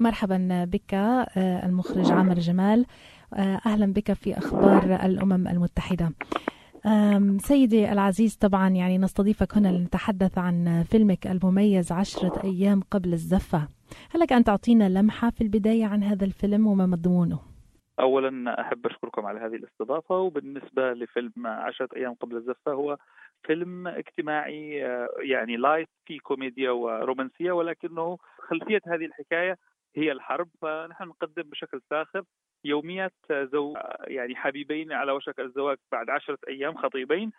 مرحبا بك المخرج عامر جمال. أهلا بك في أخبار الأمم المتحدة. سيدي العزيز طبعا يعني نستضيفك هنا لنتحدث عن فيلمك المميز عشرة أيام قبل الزفة. هل لك أن تعطينا لمحة في البداية عن هذا الفيلم وما مضمونه؟ اولا أحب أشكركم على هذه الاستضافة وبالنسبة لفيلم عشرة أيام قبل الزفة هو فيلم اجتماعي يعني light في كوميديا ورومانسية ولكنه خلفية هذه الحكاية هي الحرب فنحن نقدم بشكل ساخر يوميات زوج يعني حبيبين على وشك الزواج بعد عشرة أيام خطيبين.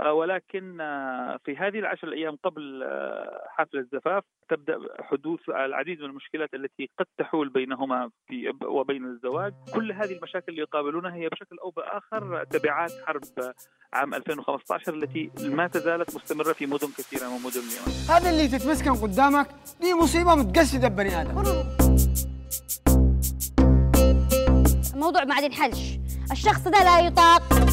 ولكن آه، في هذه العشر الأيام قبل آه، حفل الزفاف تبدأ حدوث العديد من المشكلات التي قد تحول بينهما في وبين الزواج. كل هذه المشاكل اللي يقابلونها هي بشكل أو بآخر تبعات حرب عام 2015 التي ما تزالت مستمرة في مدن كثيرة من مدن اليمن. هذا اللي تتمسكن قدامك. دي مصيبة متجسدة بني آدم. الموضوع ما عاد ينحلش الشخص ده لا يطاق.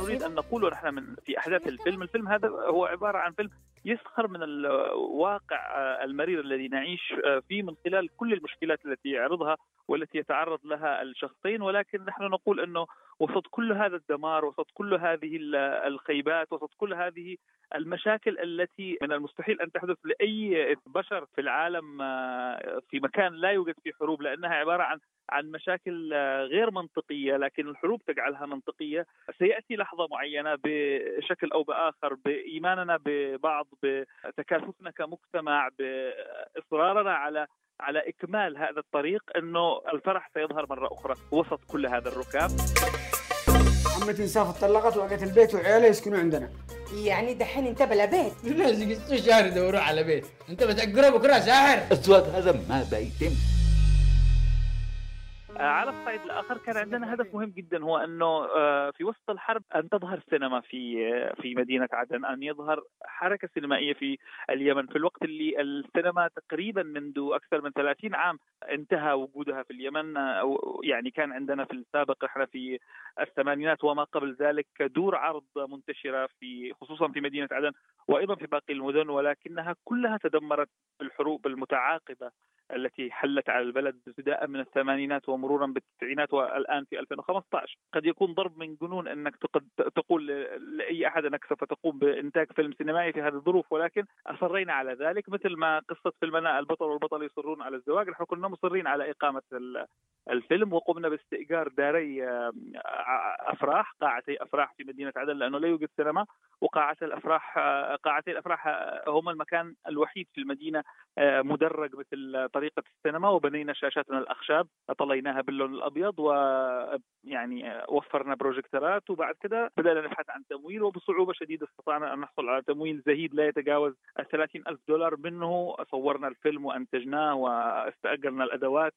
نريد أن نقوله نحن من في أحداث الفيلم، الفيلم هذا هو عبارة عن فيلم يسخر من الواقع المرير الذي نعيش فيه من خلال كل المشكلات التي يعرضها والتي يتعرض لها الشخصين. ولكن نحن نقول إنه وسط كل هذا الدمار وسط كل هذه الخيبات وسط كل هذه المشاكل التي من المستحيل أن تحدث لأي بشر في العالم في مكان لا يوجد فيه حروب لأنها عبارة عن عن مشاكل غير منطقية لكن الحروب تجعلها منطقية. سيأتي لحظة معينة بشكل أو بآخر بإيماننا ببعض بتكاتفنا كمجتمع بإصرارنا على على إكمال هذا الطريق إنه الفرح سيظهر مرة أخرى وسط كل هذا الركاب. عمتي انساف اتطلقت وقت البيت وعيالها يسكنوا عندنا. يعني دحين انت بلا بيت يقصوا شهر يدوروا على بيت. انت بتأجره بكره ساحر. السؤال هذا ما بيتم. على الصعيد الآخر كان عندنا هدف مهم جدا هو أنه في وسط الحرب أن تظهر السينما في في مدينة عدن أن يظهر حركة سينمائية في اليمن. في الوقت اللي السينما تقريبا منذ أكثر من 30 عام انتهى وجودها في اليمن يعني كان عندنا في السابق إحنا في الثمانينات وما قبل ذلك دور عرض منتشرة في خصوصا في مدينة عدن وأيضا في باقي المدن ولكنها كلها تدمرت بالحروب المتعاقبة التي حلت على البلد ابتداء من الثمانينات ومرورا بالتسعينات والآن في 2015 قد يكون ضرب من جنون أنك تقول لأي أحد أنك سوف تقوم بإنتاج فيلم سينمائي في هذه الظروف ولكن أصرينا على ذلك مثل ما قصة فيلمنا البطل والبطل يصرون على الزواج. نحن كنا مصرين على إقامة الفيلم وقمنا باستئجار داري أفراح قاعتي أفراح في مدينة عدن لأنه لا يوجد سينما وقاعة الأفراح قاعتي الأفراح هما المكان الوحيد في المدينة مدرج مثل طريقة السينما وبنينا شاشات من الأخشاب طليناها باللون الأبيض ويعني وفرنا بروجيكتورات وبعد كده بدأنا نبحث عن تمويل وبصعوبة شديدة استطعنا أن نحصل على تمويل زهيد لا يتجاوز 30 ألف دولار منه صورنا الفيلم وأنتجناه واستأجرنا الأدوات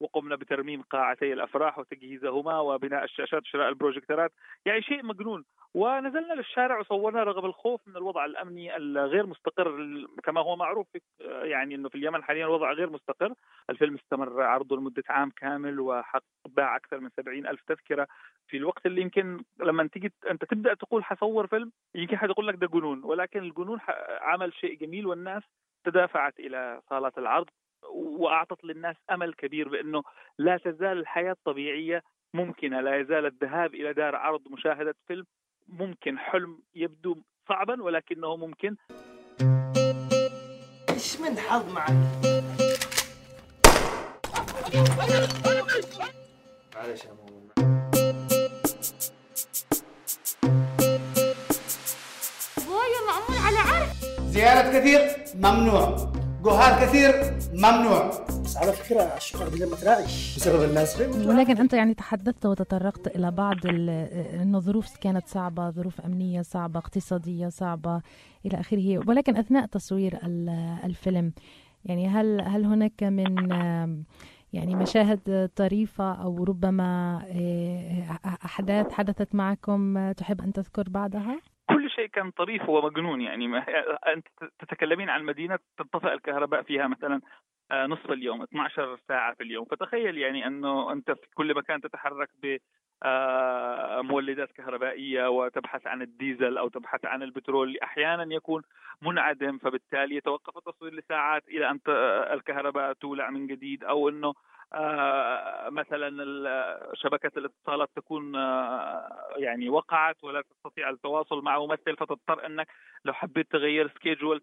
وقمنا بترميم قاعتي الأفراح وتجهيزهما وبناء الشاشات وشراء البروجيكتورات يعني شيء مجنون. ونزلنا للشارع وصورنا رغم الخوف من الوضع الأمني الغير مستقر كما هو معروف يعني إنه في اليمن حاليا الوضع غير مستقر. الفيلم استمر عرضه لمدة عام كامل وحق باع أكثر من 70 ألف تذكرة. في الوقت اللي يمكن لما تيجي أنت تبدأ تقول حصور فيلم يمكن حد يقول لك ده جنون. ولكن الجنون عمل شيء جميل والناس تدافعت إلى صالات العرض. وأعطت للناس أمل كبير بأنه لا تزال الحياة الطبيعية ممكنة لا يزال الذهاب إلى دار عرض مشاهدة فيلم ممكن حلم يبدو صعبا ولكنه ممكن. إيش من حظ معك؟ معلش يا معمول على عرف زيارة كثير ممنوع. جهال كثير ممنوع. بس على فكرة الشقق دي لما تراعش بسبب الناس. ولكن أنت يعني تحدثت وتطرقت إلى بعض أنه ظروف كانت صعبة ظروف أمنية صعبة اقتصادية صعبة إلى آخره. ولكن أثناء تصوير الفيلم يعني هل هل هناك من يعني مشاهد طريفة أو ربما أحداث حدثت معكم تحب أن تذكر بعضها؟ شيء كان طريف ومجنون يعني. ما أنت تتكلمين عن مدينة تنطفئ الكهرباء فيها مثلا نصف اليوم 12 ساعة في اليوم. فتخيل يعني أنه أنت في كل مكان تتحرك آه، مولدات كهربائية وتبحث عن الديزل أو تبحث عن البترول. أحيانا يكون منعدم فبالتالي يتوقف التصوير لساعات إلى أن الكهرباء تولع من جديد أو أنه آه، مثلا شبكة الاتصالات تكون آه، يعني وقعت ولا تستطيع التواصل مع ممثل فتضطر أنك لو حبيت تغير سكيجول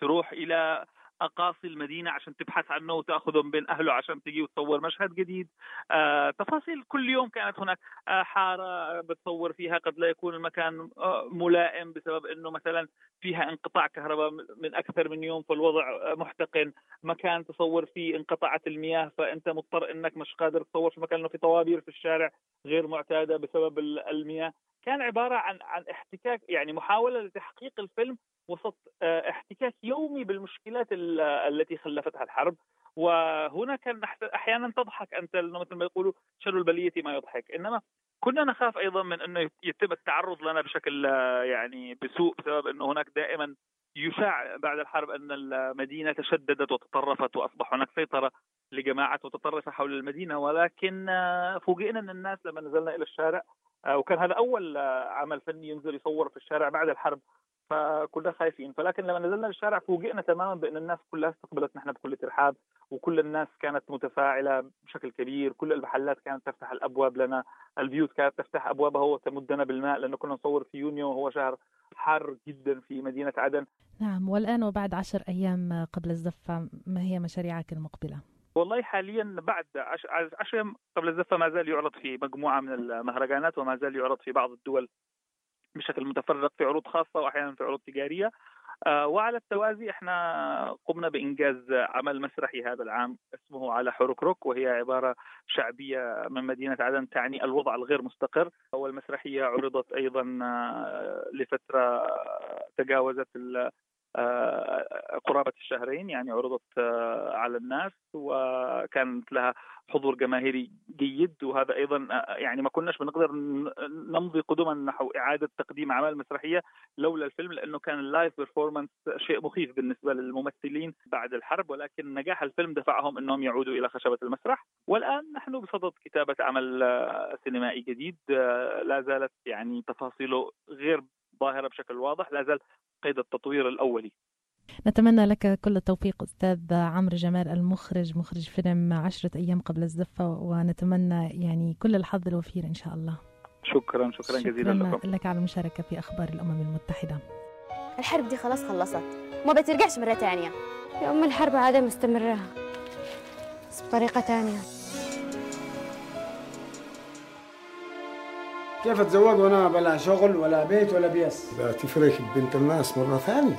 تروح إلى أقاصي المدينة عشان تبحث عنه وتاخذه من بين أهله عشان تجي وتصور مشهد جديد. آه تفاصيل كل يوم كانت هناك. آه حارة بتصور فيها قد لا يكون المكان آه ملائم بسبب إنه مثلا فيها انقطاع كهرباء من أكثر من يوم فالوضع محتقن. مكان تصور فيه انقطعت المياه فأنت مضطر إنك مش قادر تصور في مكان إنه في طوابير في الشارع غير معتادة بسبب المياه. كان عبارة عن عن احتكاك يعني محاولة لتحقيق الفيلم وسط آه، احتكاك يومي بالمشكلات التي خلفتها الحرب. وهنا كان أحيانا تضحك أنت مثل ما يقولوا شر البلية ما يضحك. إنما كنا نخاف أيضا من أنه يتم التعرض لنا بشكل آه، يعني بسوء بسبب أنه هناك دائما يشاع بعد الحرب أن المدينة تشددت وتطرفت وأصبح هناك سيطرة لجماعات متطرفه حول المدينة. ولكن آه، فوجئنا أن الناس لما نزلنا إلى الشارع وكان هذا أول عمل فني ينزل يصور في الشارع بعد الحرب فكلنا خايفين فلكن لما نزلنا للشارع فوجئنا تماما بأن الناس كلها استقبلت نحن بكل ترحاب وكل الناس كانت متفاعلة بشكل كبير كل المحلات كانت تفتح الأبواب لنا البيوت كانت تفتح أبوابها وتمدنا بالماء لأنه كنا نصور في يونيو وهو شهر حار جدا في مدينة عدن نعم والآن وبعد عشر أيام قبل الزفة ما هي مشاريعك المقبلة؟ والله حاليا بعد عشر أيام قبل الزفة ما زال يعرض في مجموعة من المهرجانات وما زال يعرض في بعض الدول بشكل متفرق في عروض خاصة واحيانا في عروض تجارية. آه، وعلى التوازي إحنا قمنا بإنجاز عمل مسرحي هذا العام اسمه على حركرك وهي عبارة شعبية من مدينة عدن تعني الوضع الغير مستقر. والمسرحية عرضت أيضا آه، لفترة تجاوزت قرابة الشهرين يعني عرضت آه، على الناس وكانت لها حضور جماهيري جيد. وهذا أيضا آه، يعني ما كناش بنقدر نمضي قدما نحو إعادة تقديم أعمال مسرحية لولا الفيلم لأنه كان ال live performance شيء مخيف بالنسبة للممثلين بعد الحرب. ولكن نجاح الفيلم دفعهم إنهم يعودوا إلى خشبة المسرح. والآن نحن بصدد كتابة عمل سينمائي جديد لا زالت يعني تفاصيله غير ظاهرة بشكل واضح لا زال قيد التطوير الأولي. نتمنى لك كل التوفيق أستاذ عمرو جمال المخرج مخرج فيلم عشرة أيام قبل الزفة ونتمنى يعني كل الحظ الوفير إن شاء الله. شكرا شكرا, شكرا جزيلا لكم. لك على المشاركة في أخبار الأمم المتحدة. الحرب دي خلاص خلصت. وما بترجعش مرة تانية. يا أم الحرب عادة مستمرة. بس بطريقة تانية. كيف أتزوج وأنا بلا شغل ولا بيت ولا بيس؟ لا تفرق بنت الناس مرة ثانية.